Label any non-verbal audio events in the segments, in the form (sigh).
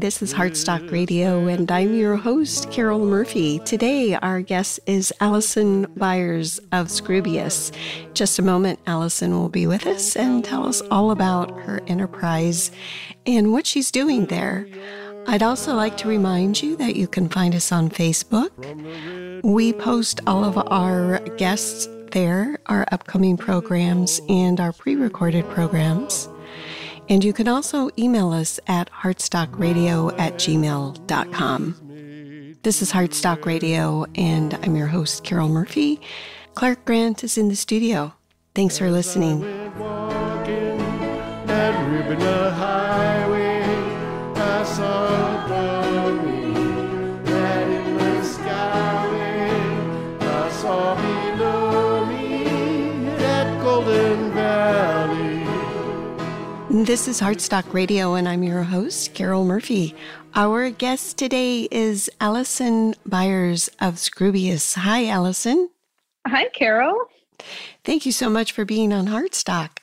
This is Heartstock mm-hmm. Radio, and I'm your host, Carol Murphy. Today, our guest is Allison Byers of Scroobius. Just a moment, Allison will be with us and tell us all about her enterprise and what she's doing there. I'd also like to remind you that you can find us on Facebook. We post all of our guests there, our upcoming programs, and our pre recorded programs. And you can also email us at heartstockradio at gmail.com. This is Heartstock Radio, and I'm your host, Carol Murphy. Clark Grant is in the studio. Thanks for listening. This is Heartstock Radio, and I'm your host, Carol Murphy. Our guest today is Allison Byers of Scroobius. Hi, Allison. Hi, Carol. Thank you so much for being on Heartstock.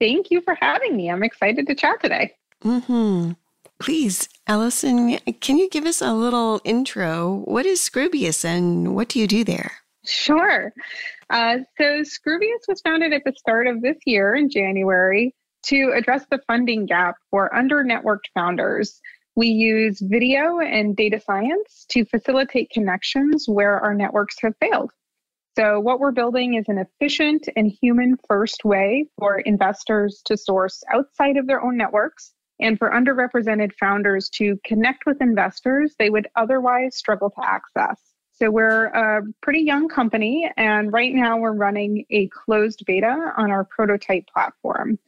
Thank you for having me. I'm excited to chat today. Mm-hmm. Please, Allison, can you give us a little intro? What is Scroobius and what do you do there? Sure. Uh, so, Scroobius was founded at the start of this year in January to address the funding gap for under networked founders, we use video and data science to facilitate connections where our networks have failed. So, what we're building is an efficient and human first way for investors to source outside of their own networks and for underrepresented founders to connect with investors they would otherwise struggle to access. So, we're a pretty young company, and right now we're running a closed beta on our prototype platform.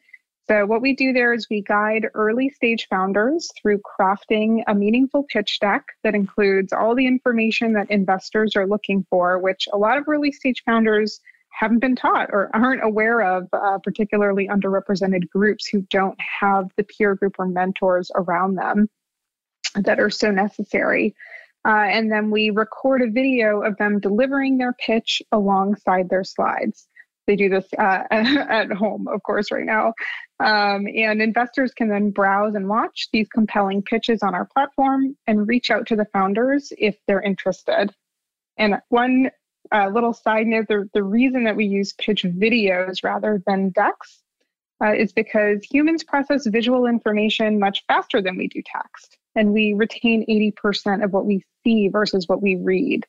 So, what we do there is we guide early stage founders through crafting a meaningful pitch deck that includes all the information that investors are looking for, which a lot of early stage founders haven't been taught or aren't aware of, uh, particularly underrepresented groups who don't have the peer group or mentors around them that are so necessary. Uh, and then we record a video of them delivering their pitch alongside their slides. They do this uh, (laughs) at home, of course, right now. Um, and investors can then browse and watch these compelling pitches on our platform and reach out to the founders if they're interested. And one uh, little side note the, the reason that we use pitch videos rather than decks uh, is because humans process visual information much faster than we do text. And we retain 80% of what we see versus what we read.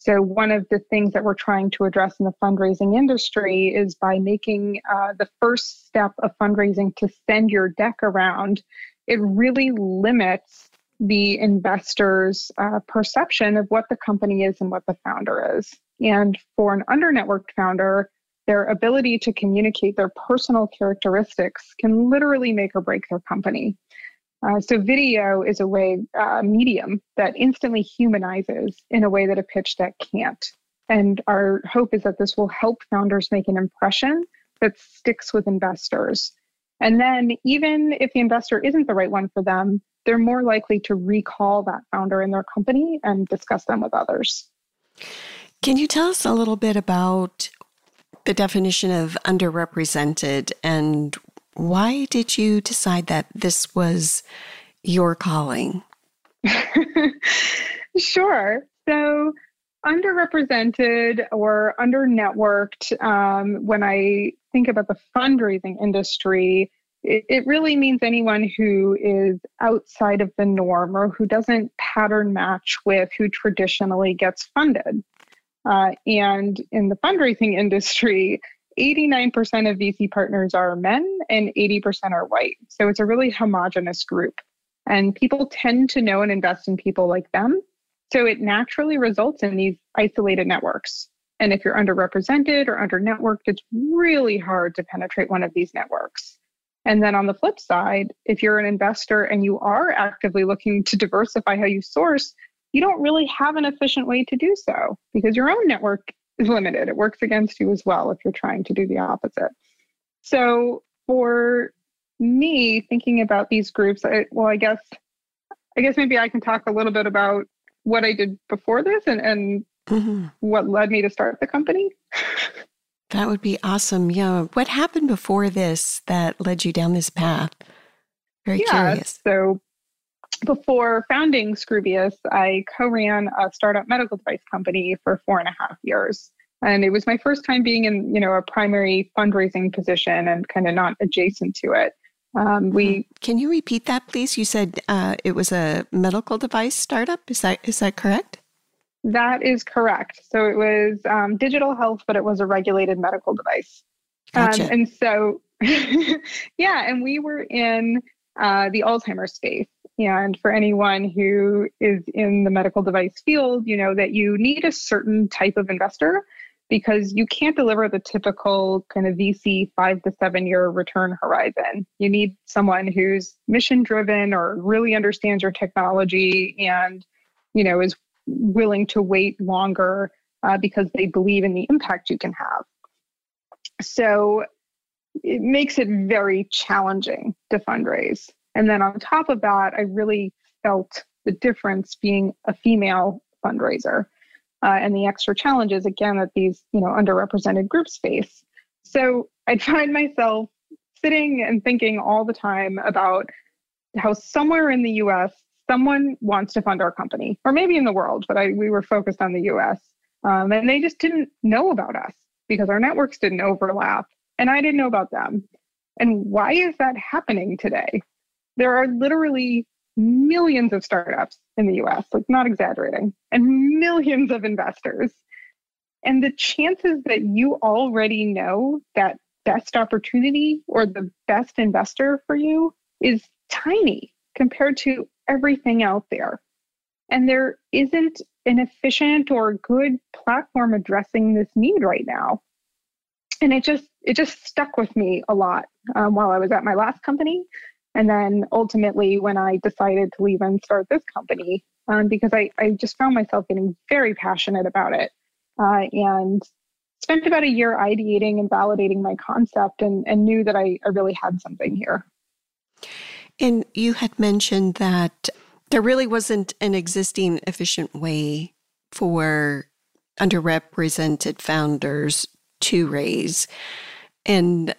So, one of the things that we're trying to address in the fundraising industry is by making uh, the first step of fundraising to send your deck around, it really limits the investor's uh, perception of what the company is and what the founder is. And for an under networked founder, their ability to communicate their personal characteristics can literally make or break their company. Uh, so video is a way, uh, medium that instantly humanizes in a way that a pitch deck can't. And our hope is that this will help founders make an impression that sticks with investors. And then even if the investor isn't the right one for them, they're more likely to recall that founder in their company and discuss them with others. Can you tell us a little bit about the definition of underrepresented and why did you decide that this was your calling? (laughs) sure. So, underrepresented or under networked, um, when I think about the fundraising industry, it, it, really means anyone who is outside of the norm or who doesn't pattern match with who traditionally gets funded. Uh, and in the fundraising (laughs) industry, 89% of VC partners are men and 80% are white. So it's a really homogenous group. And people tend to know and invest in people like them. So it naturally results in these isolated networks. And if you're underrepresented or under networked, it's really hard to penetrate one of these networks. And then on the flip side, if you're an investor and you are actively looking to diversify how you source, you don't really have an efficient way to do so because your own network is limited. It works against you as well if you're trying to do the opposite. So for me, thinking about these groups, I, well, I guess, I guess maybe I can talk a little bit about what I did before this and, and mm-hmm. what led me to start the company. (laughs) that would be awesome. Yeah. What happened before this that led you down this path? Very yeah, curious. So before founding Scroobius, I co-ran a startup medical device company for four and a half years. And it was my first time being in, you know, a primary fundraising position and kind of not adjacent to it. Um, we mm-hmm. can you repeat that, please? You said uh, it was a medical device startup. Is that is that correct? That is correct. So it was um, digital health, but it was a regulated medical device. Gotcha. Um, and so, (laughs) yeah, and we were in uh, the Alzheimer's space. And for anyone who is in the medical device field, you know that you need a certain type of investor because you can't deliver the typical kind of VC five to seven year return horizon. You need someone who's mission driven or really understands your technology and, you know, is willing to wait longer uh, because they believe in the impact you can have. So it makes it very challenging to fundraise. And then on top of that, I really felt the difference being a female fundraiser uh, and the extra challenges again that these you know underrepresented groups face. So I'd find myself sitting and thinking all the time about how somewhere in the U.S. someone wants to fund our company, or maybe in the world, but I, we were focused on the U.S. Um, and they just didn't know about us because our networks didn't overlap, and I didn't know about them. And why is that happening today? There are literally millions of startups in the US, like not exaggerating, and millions of investors. And the chances that you already know that best opportunity or the best investor for you is tiny compared to everything out there. And there isn't an efficient or good platform addressing this need right now. And it just it just stuck with me a lot um, while I was at my last company and then ultimately, when I decided to leave and start this company, um, because I, I just found myself getting very passionate about it uh, and spent about a year ideating and validating my concept and, and knew that I, I really had something here. And you had mentioned that there really wasn't an existing efficient way for underrepresented founders to raise. And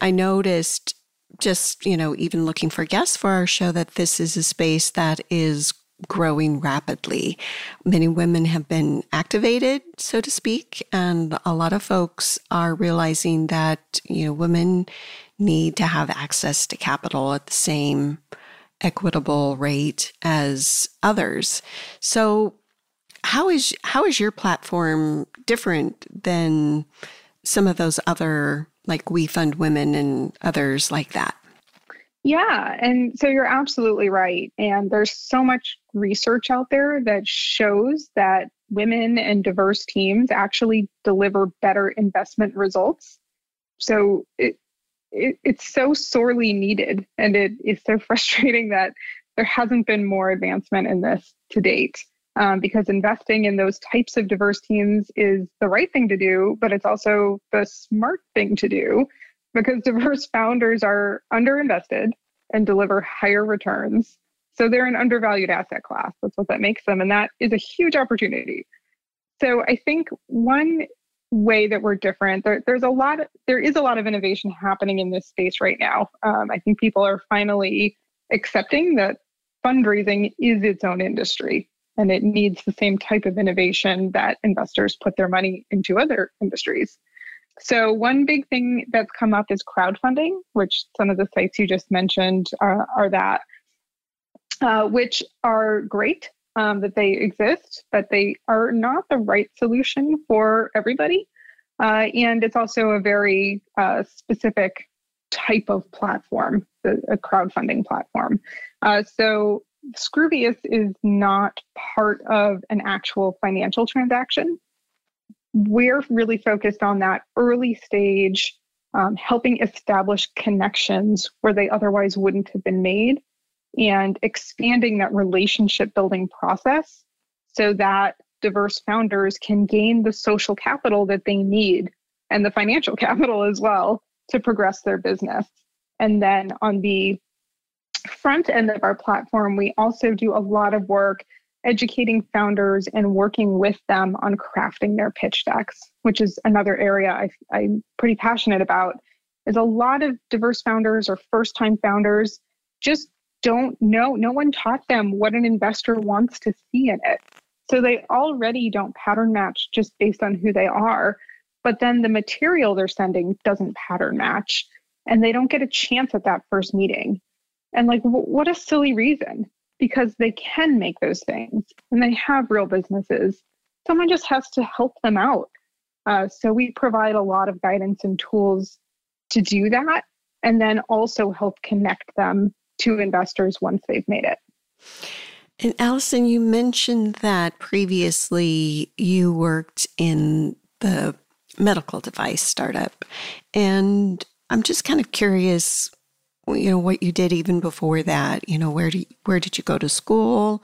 I noticed just, you know, even looking for guests for our show, that this is a space that is growing rapidly. Many women have been activated, so to speak, and a lot of folks are realizing that, you know, women need to have access to capital at the same equitable rate as others. So how is how is your platform different than some of those other like We Fund Women and others like that. Yeah, and so you're absolutely right. And there's so much research out there that shows that women and diverse teams actually deliver better investment results. So it, it it's so sorely needed, and it is so (laughs) frustrating that there hasn't been more advancement in this to date um, because investing in those types of diverse teams is the right thing to do, but it's also the smart thing to do because (laughs) diverse founders are underinvested and deliver higher returns. So they're an undervalued asset class. That's what that makes them. And that is a huge opportunity. So I think one way that we're different, there, there's a lot, there is a lot of innovation happening in this space right now. Um, I think people are finally accepting that fundraising is its own industry and it needs the same type of innovation that investors put their money into other industries. So, one big thing that's come up is crowdfunding, which some of the sites you just mentioned uh, are that, uh, which are great um, that they exist, but they are not the right solution for everybody. Uh, and it's also a very uh, specific type of platform, a crowdfunding platform. Uh, so, Scroobius is not part of an actual financial transaction. We're really focused on that early stage, um, helping establish connections where they otherwise wouldn't have been made, and expanding that relationship building process so that diverse founders can gain the social capital that they need and the financial (laughs) capital as well to progress their business. And then on the front end of our platform, we also do a lot of work educating founders and working with them on crafting their pitch decks, which is another area I, I'm pretty passionate about. Is a lot of diverse founders or first time founders just don't know. No one taught them what an investor wants to see in it. So they already don't pattern match just based on who they are. But then the material they're sending doesn't pattern match and they don't get a chance at that first meeting. And like, w- what a silly reason because they can make those things and they have real businesses. Someone just has to help them out. Uh, so we provide a lot of guidance and tools to do that and then also help connect them to investors once they've made it. And Allison, you mentioned that previously you worked in the medical device startup. And I'm just kind of curious, you know, what you did even before that. You know, where do you, where did you go to school?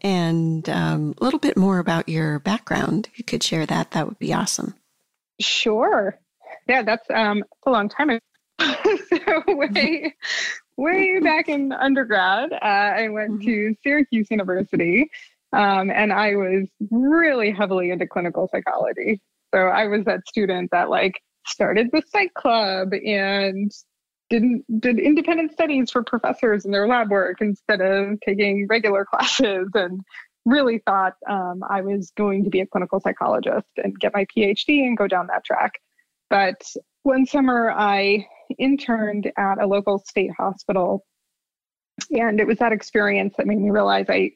And um, a little bit more about your background. You could share that, that would be awesome. Sure. Yeah, that's um, a long time ago. (laughs) so way, way back in undergrad, uh, I went mm-hmm. to Syracuse University, um, and I was really heavily into clinical psychology. So I was that student that like started the psych club and didn't did independent studies for professors in their lab work instead of taking regular classes and really thought um, I was going to be a clinical psychologist and get my PhD and go down that track. But one summer I interned at a local state hospital and it was that experience that made me realize I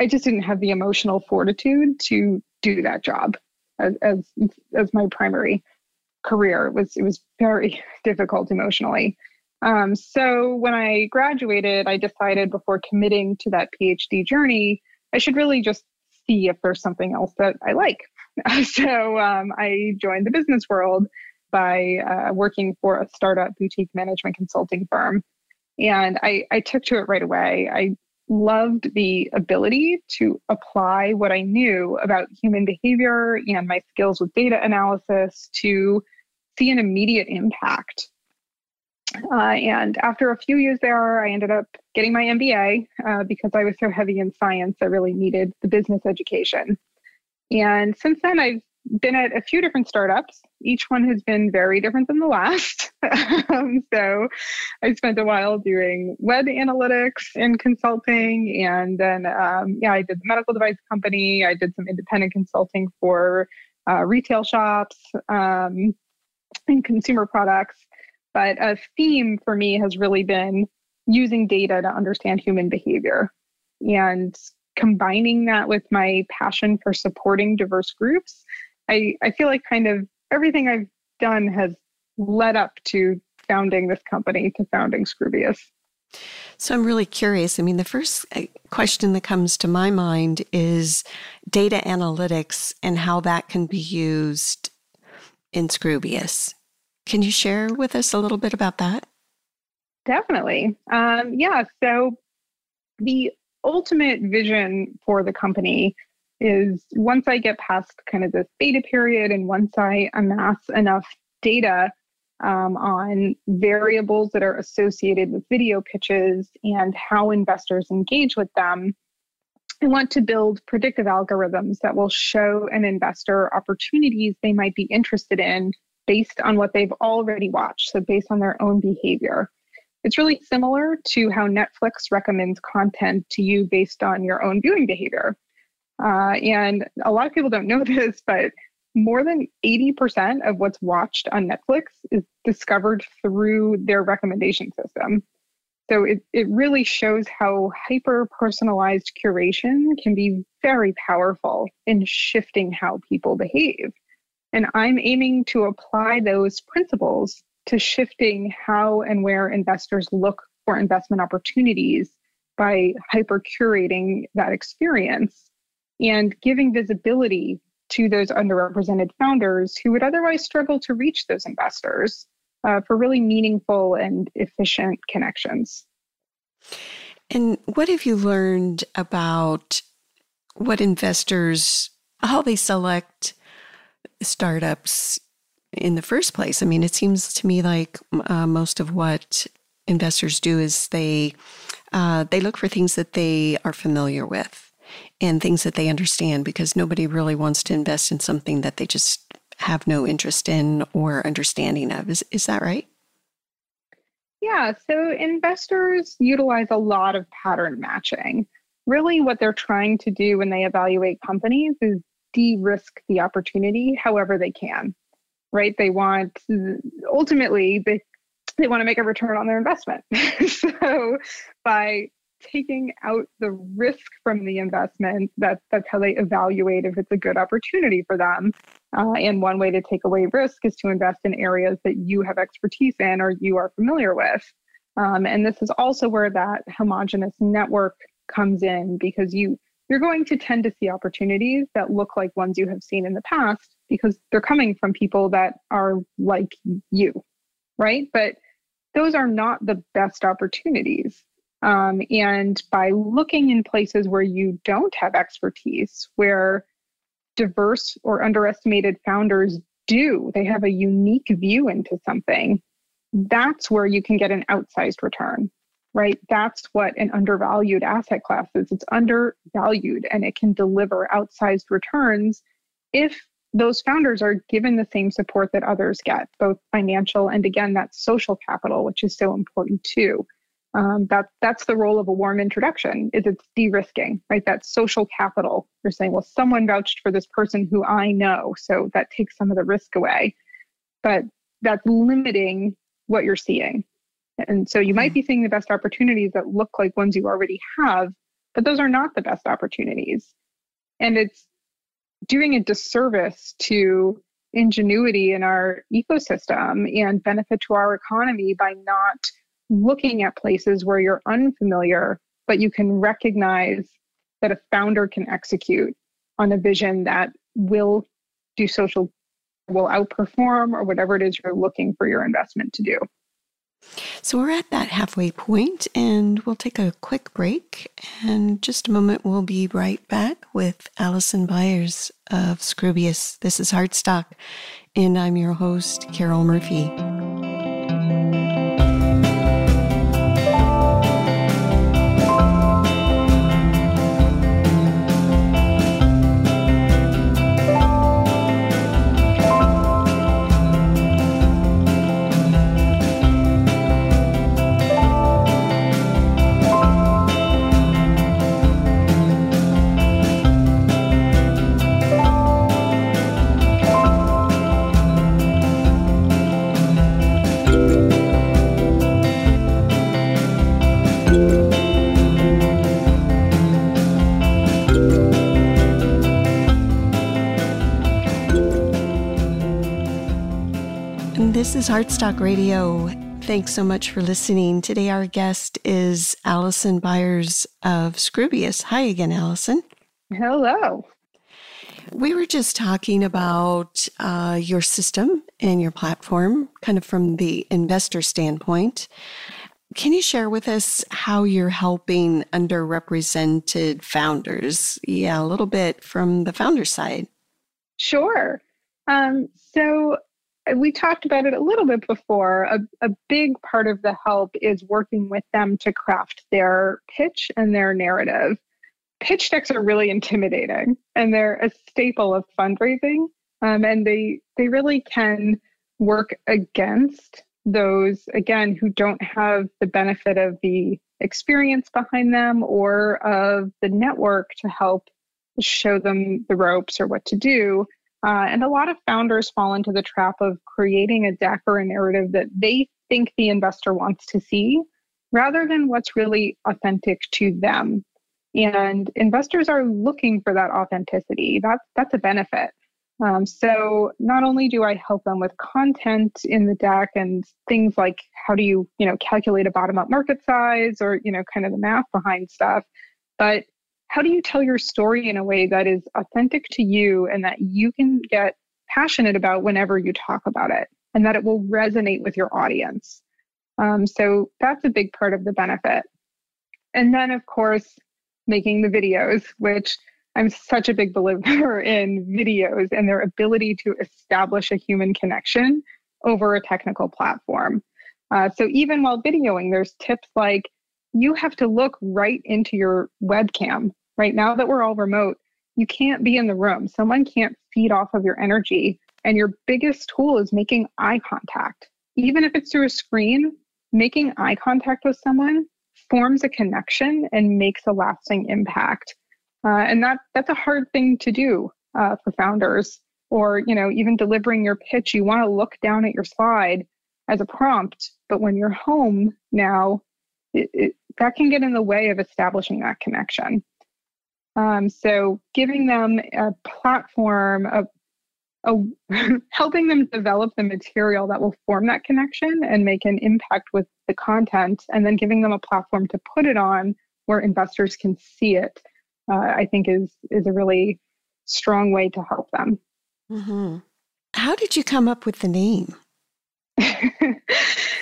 I just didn't have the emotional fortitude to do that job as as, as my primary career. It was it was very (laughs) difficult emotionally. Um, so when I graduated, I decided before committing to that PhD journey, I should really just see if there's something else that I like. (laughs) so um, I joined the business world by uh, working for a startup boutique management consulting firm. And I, I took to it right away. I loved the ability to apply what I knew about human behavior and my skills with data analysis to see an immediate impact. Uh, and after a few years there, I ended up getting my MBA uh, because I was so heavy in science. I really needed the business education. And since then, I've been at a few different startups. Each one has been very different than the last. (laughs) um, so I spent a while doing web analytics and consulting. And then, um, yeah, I did the medical device company. I did some independent consulting for uh, retail shops um, and consumer products. But a theme for me has really been using data to understand human behavior and combining that with my passion for supporting diverse groups I, I feel like kind of everything I've done has led up to founding this company, to founding Scroobius. So I'm really curious. I mean, the first uh, question that comes to my mind is data analytics and how that can be used in Scroobius. Can you share with us a little bit about that? Definitely. Um, yeah. So the ultimate vision for the company is once I get past kind of this beta period and once I amass enough data um, on variables that are associated with video pitches and how investors engage with them, I want to build predictive algorithms that will show an investor opportunities they might be interested in based on what they've already watched, so based on their own behavior. It's really similar to how Netflix recommends content to you based on your own viewing behavior. Uh, and a lot of people don't know (laughs) this, but more than 80% of what's watched on Netflix is discovered through their recommendation system. So it, it really shows how hyper personalized curation can be very powerful in shifting how people behave. And I'm aiming to apply those principles to shifting how and where investors look for investment opportunities by hyper curating that experience and giving visibility to those underrepresented founders who would otherwise struggle to reach those investors uh, for really meaningful and efficient connections. And what have you learned about what investors, how they select startups in the first place? I mean, it seems to me like uh, most of what investors do is they uh, they look for things that they are familiar with and things that they understand because nobody really wants to invest in something that they just have no interest in or understanding of. Is, is that right? Yeah, so investors utilize a lot of pattern matching. Really, what they're trying to do when they evaluate companies is de risk the opportunity however they can, right? They want, ultimately, they, they want to make a return on their investment. (laughs) so, by taking out the risk from the investment, that, that's how they evaluate if it's a good opportunity for them. Uh, and one way to take away risk is to invest in areas that you have expertise in or you are familiar with. Um, and this is also where that homogenous network comes in because you you're going to tend to see opportunities that look like ones you have seen in the past because they're coming from people that are like you, right? But those are not the best opportunities. Um, and by looking in places where you don't have expertise, where diverse or underestimated founders do. They have a unique view into something. That's where you can get an outsized return, right? That's what an undervalued asset class is. It's undervalued and it can deliver outsized returns if those founders are given the same support that others get, both financial and again, that social capital, which is so important too um, that that's the role of a warm introduction is it's de-risking right that social capital you're saying well someone vouched for this person who i know so that takes some of the risk away but that's limiting what you're seeing and so you might hmm. be seeing the best opportunities that look like ones you already have but those are not the best opportunities and it's doing a disservice to ingenuity in our ecosystem and benefit to our economy by not looking at places where you're unfamiliar, but you can recognize that a founder can execute on a vision that will do social, will outperform, or whatever it is you're looking for your investment to do. So we're at that halfway point, and we'll take a quick break. And just a moment, we'll be right back with Allison Byers of Scroobius. This is Heartstock, and I'm your host, Carol Murphy. Is Heartstock Radio. Thanks so much for listening. Today, our guest is Allison Byers of Scroobius. Hi again, Allison. Hello. We were just talking about uh, your system and your platform, kind of from the investor standpoint. Can you share with us how you're helping underrepresented founders? Yeah, a little bit from the founder side. Sure. Um, so we talked about it a little bit before. A, a big part of the help is working with them to craft their pitch and their narrative. Pitch decks are really intimidating and they're a staple of fundraising. Um, and they they really can work against those again who don't have the benefit of the experience behind them or of the network to help show them the ropes or what to do uh, and a lot of founders fall into the trap of creating a deck or a narrative that they think the investor wants to see rather than what's really authentic to them. And investors are looking for that authenticity. That's that's a benefit. Um, so not only do I help them with content in the deck and things like how do you you know calculate a bottom up market size or you know kind of the math behind stuff, but how do you tell your story in a way that is authentic to you and that you can get passionate about whenever you talk about it and that it will resonate with your audience? Um, so that's a big part of the benefit. And then, of course, making the videos, which I'm such a big believer (laughs) in videos and their ability to establish a human connection over a technical platform. Uh, so even while videoing, there's tips like you have to look right into your webcam right now that we're all remote you can't be in the room. Someone can't feed off of your energy and your biggest tool is making eye contact. Even if it's through a screen making eye contact with someone forms a connection and makes a lasting impact. Uh, and that that's a hard thing to do uh, for founders or you know even delivering your pitch. You want to look down at your slide as a prompt but when you're home now it, it, that can get in the way of establishing that connection um, so giving them a platform of (laughs) helping them develop the material that will form that connection and make an impact with the content and then giving them a platform to put it on where investors can see it uh, i think is is a really strong way to help them mm-hmm. how did you come up with the name (laughs)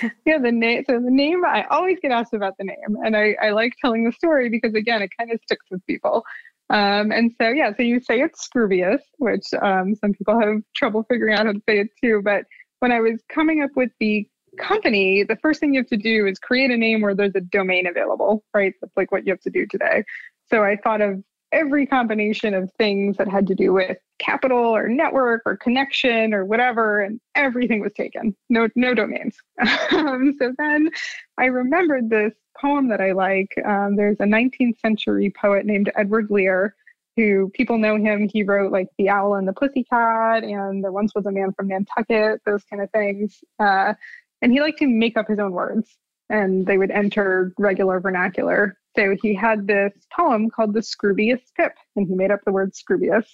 (laughs) yeah the name so the name i always get asked about the name and I, I like telling the story because again it kind of sticks with people um, and so, yeah, so you say it's Scroobius, which um, some people have trouble figuring out how to say it too. But when I was coming up with the company, the first thing you have to do is create a name where there's a domain available, right? That's like what you have to do today. So I thought of every combination of things that had to do with capital or network or connection or whatever, and everything was taken. No, no domains. (laughs) um, so then I remembered this poem that I like. Um, there's a 19th century poet named Edward Lear, who people know him. He wrote like The Owl and the Pussycat and There Once Was a Man from Nantucket, those kind of things. Uh, and he liked to make up his own words and they would enter regular vernacular. So he had this poem called The Scroobius Pip, and he made up the word Scroobius.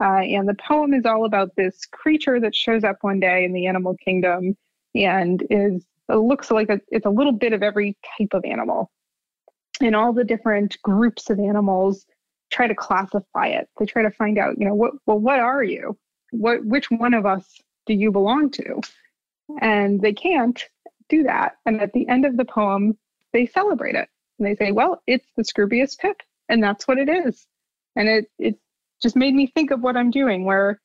Uh, and the poem is all about this creature that shows up one day in the animal kingdom and is looks like a, it's a little bit of every type of animal. And all the different groups of animals try to classify it. They try to find out, you know, what well, what are you? What which one of us do you belong to? And they can't do that. And at the end of the poem, they celebrate it. And they say, well, it's the Scroobius pip, and that's what it is. And it it just made me think of what I'm doing, where,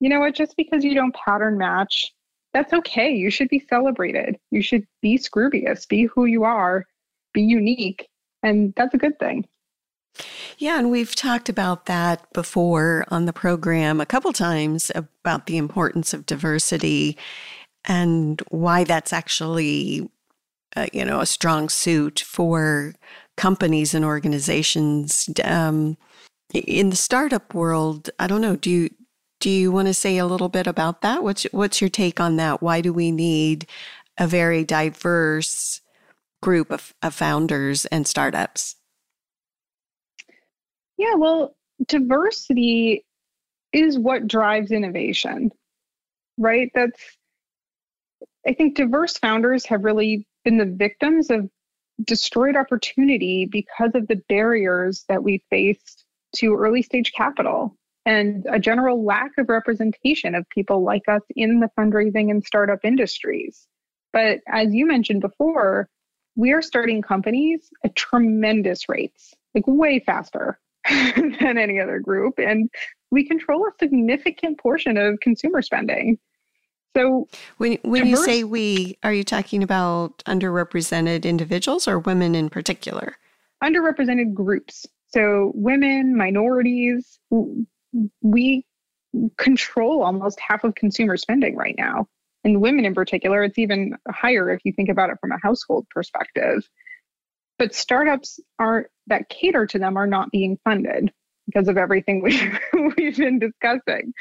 you know what, just because you don't pattern match that's okay. You should be celebrated. You should be Scroobius, be who you are, be unique. And that's a good thing. Yeah, and we've talked about that before on the program a couple times about the importance of diversity and why that's actually uh, you know a strong suit for companies and organizations um, in the startup world. I don't know. Do you do you want to say a little bit about that? What's what's your take on that? Why do we need a very diverse group of, of founders and startups? Yeah, well, diversity is what drives innovation, right? That's, I think diverse founders have really been the victims of destroyed opportunity because of the barriers that we faced to early stage capital and a general lack of representation of people like us in the fundraising and startup industries. But as you mentioned before, we are starting companies at tremendous rates, like way faster (laughs) than any other group. And we control a significant portion of consumer spending. So when when diverse, you say we, are you talking about underrepresented individuals or women in particular? Underrepresented groups. So women, minorities, we control almost half of consumer spending right now. And women in particular, it's even higher if you think about it from a household perspective. But startups are that cater to them are not being funded because of everything (laughs) we've, we've been discussing.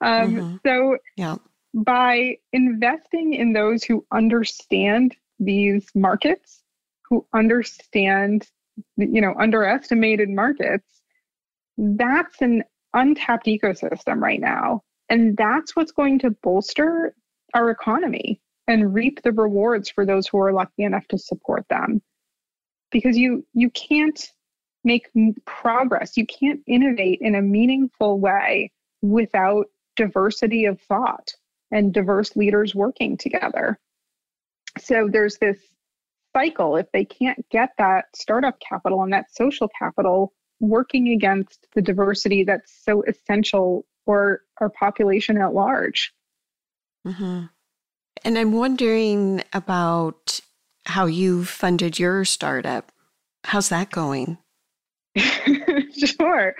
Um, mm-hmm. So, yeah. By investing in those who understand these markets, who understand, you know, underestimated markets, that's an untapped ecosystem right now. And that's what's going to bolster our economy and reap the rewards for those who are lucky enough to support them. Because you you can't make progress, you can't innovate in a meaningful way without diversity of thought and diverse leaders working together. So there's this cycle if they can't get that startup capital and that social capital working against the diversity that's so essential for our population at large. Mm-hmm. And I'm wondering about how you funded your startup. How's that going? (laughs) sure.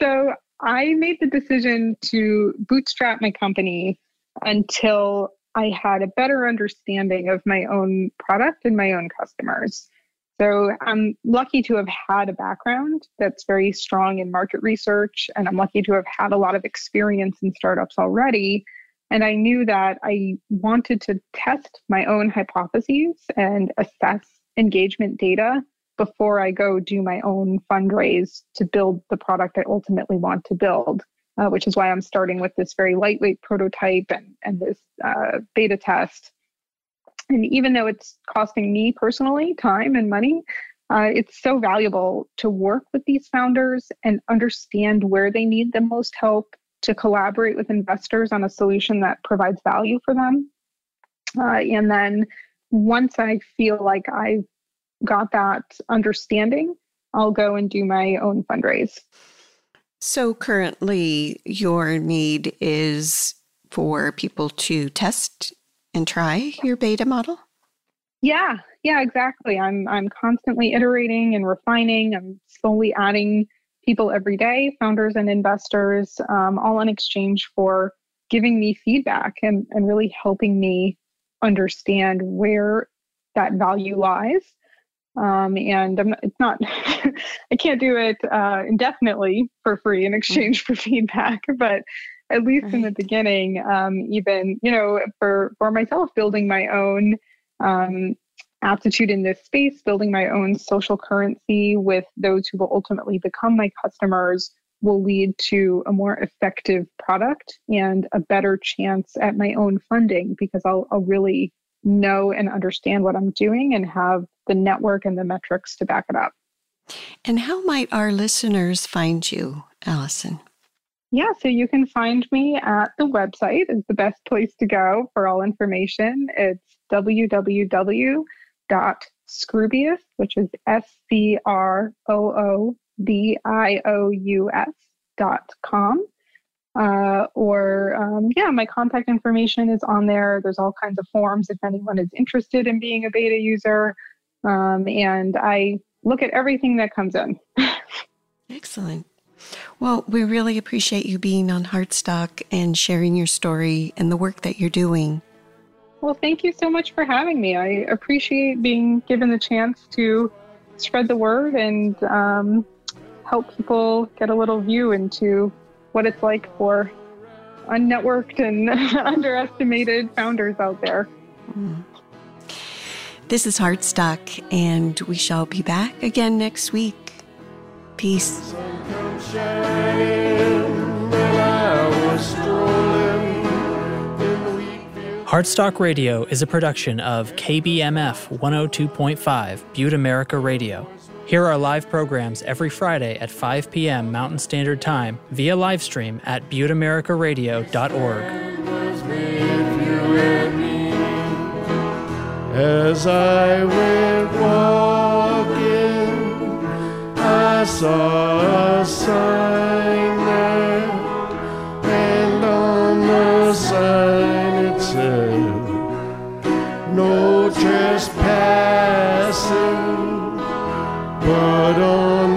So I made the decision to bootstrap my company until I had a better understanding of my own product and my own customers. So I'm lucky to have had a background that's very strong in market research, and I'm lucky to have had a lot of experience in startups already. And I knew that I wanted to test my own hypotheses and assess engagement data before I go do my own fundraise to build the product I ultimately want to build, uh, which is why I'm starting with this very lightweight prototype and, and this uh, beta test. And even though it's costing me personally time and money, uh, it's so valuable to work with these founders and understand where they need the most help to collaborate with investors on a solution that provides value for them. Uh, and then once I feel like I've got that understanding, I'll go and do my own fundraise. So currently, your need is for people to test and try your beta model? Yeah, yeah, exactly. I'm I'm constantly iterating and refining. I'm slowly adding people every day, founders and investors, um, all in exchange for giving me feedback and, and really helping me understand where that value lies. Um, and I'm, it's not, (laughs) I can't do it uh, indefinitely for free in mm-hmm. exchange for (laughs) feedback, but at least right. in the beginning, um, even, you know, for, for myself, building my own um, aptitude in this space, building my own social currency with those who will ultimately become my customers will lead to a more effective product and a better chance at my own funding because I'll, I'll really know and understand what I'm doing and have the network and the metrics to back it up. And how might our listeners find you, Allison? Yeah, so you can find me at the website is the best place to go for all information. It's www.scroobius, which is S C R O O B I O U S dot com. Uh, or um, yeah, my contact information is on there. There's all kinds of forms if anyone is interested in being a beta user. Um, and I look at everything that comes in. (laughs) Excellent. Well, we really appreciate you being on Heartstock and sharing your story and the work that you're doing. Well, thank you so much for having me. I appreciate being given the chance to spread the word and um, help people get a little view into what it's like for unnetworked and (laughs) underestimated founders out there. Mm. This is Heartstock, and we shall be back again next week. Peace. Heartstock Radio is a production of KBMF 102.5 Butte America Radio. Hear our live programs every Friday at 5 p.m. Mountain Standard Time via livestream at butteamericaradio.org. As I went walking, I saw a sign there, and on the sign it said, No trespassing but on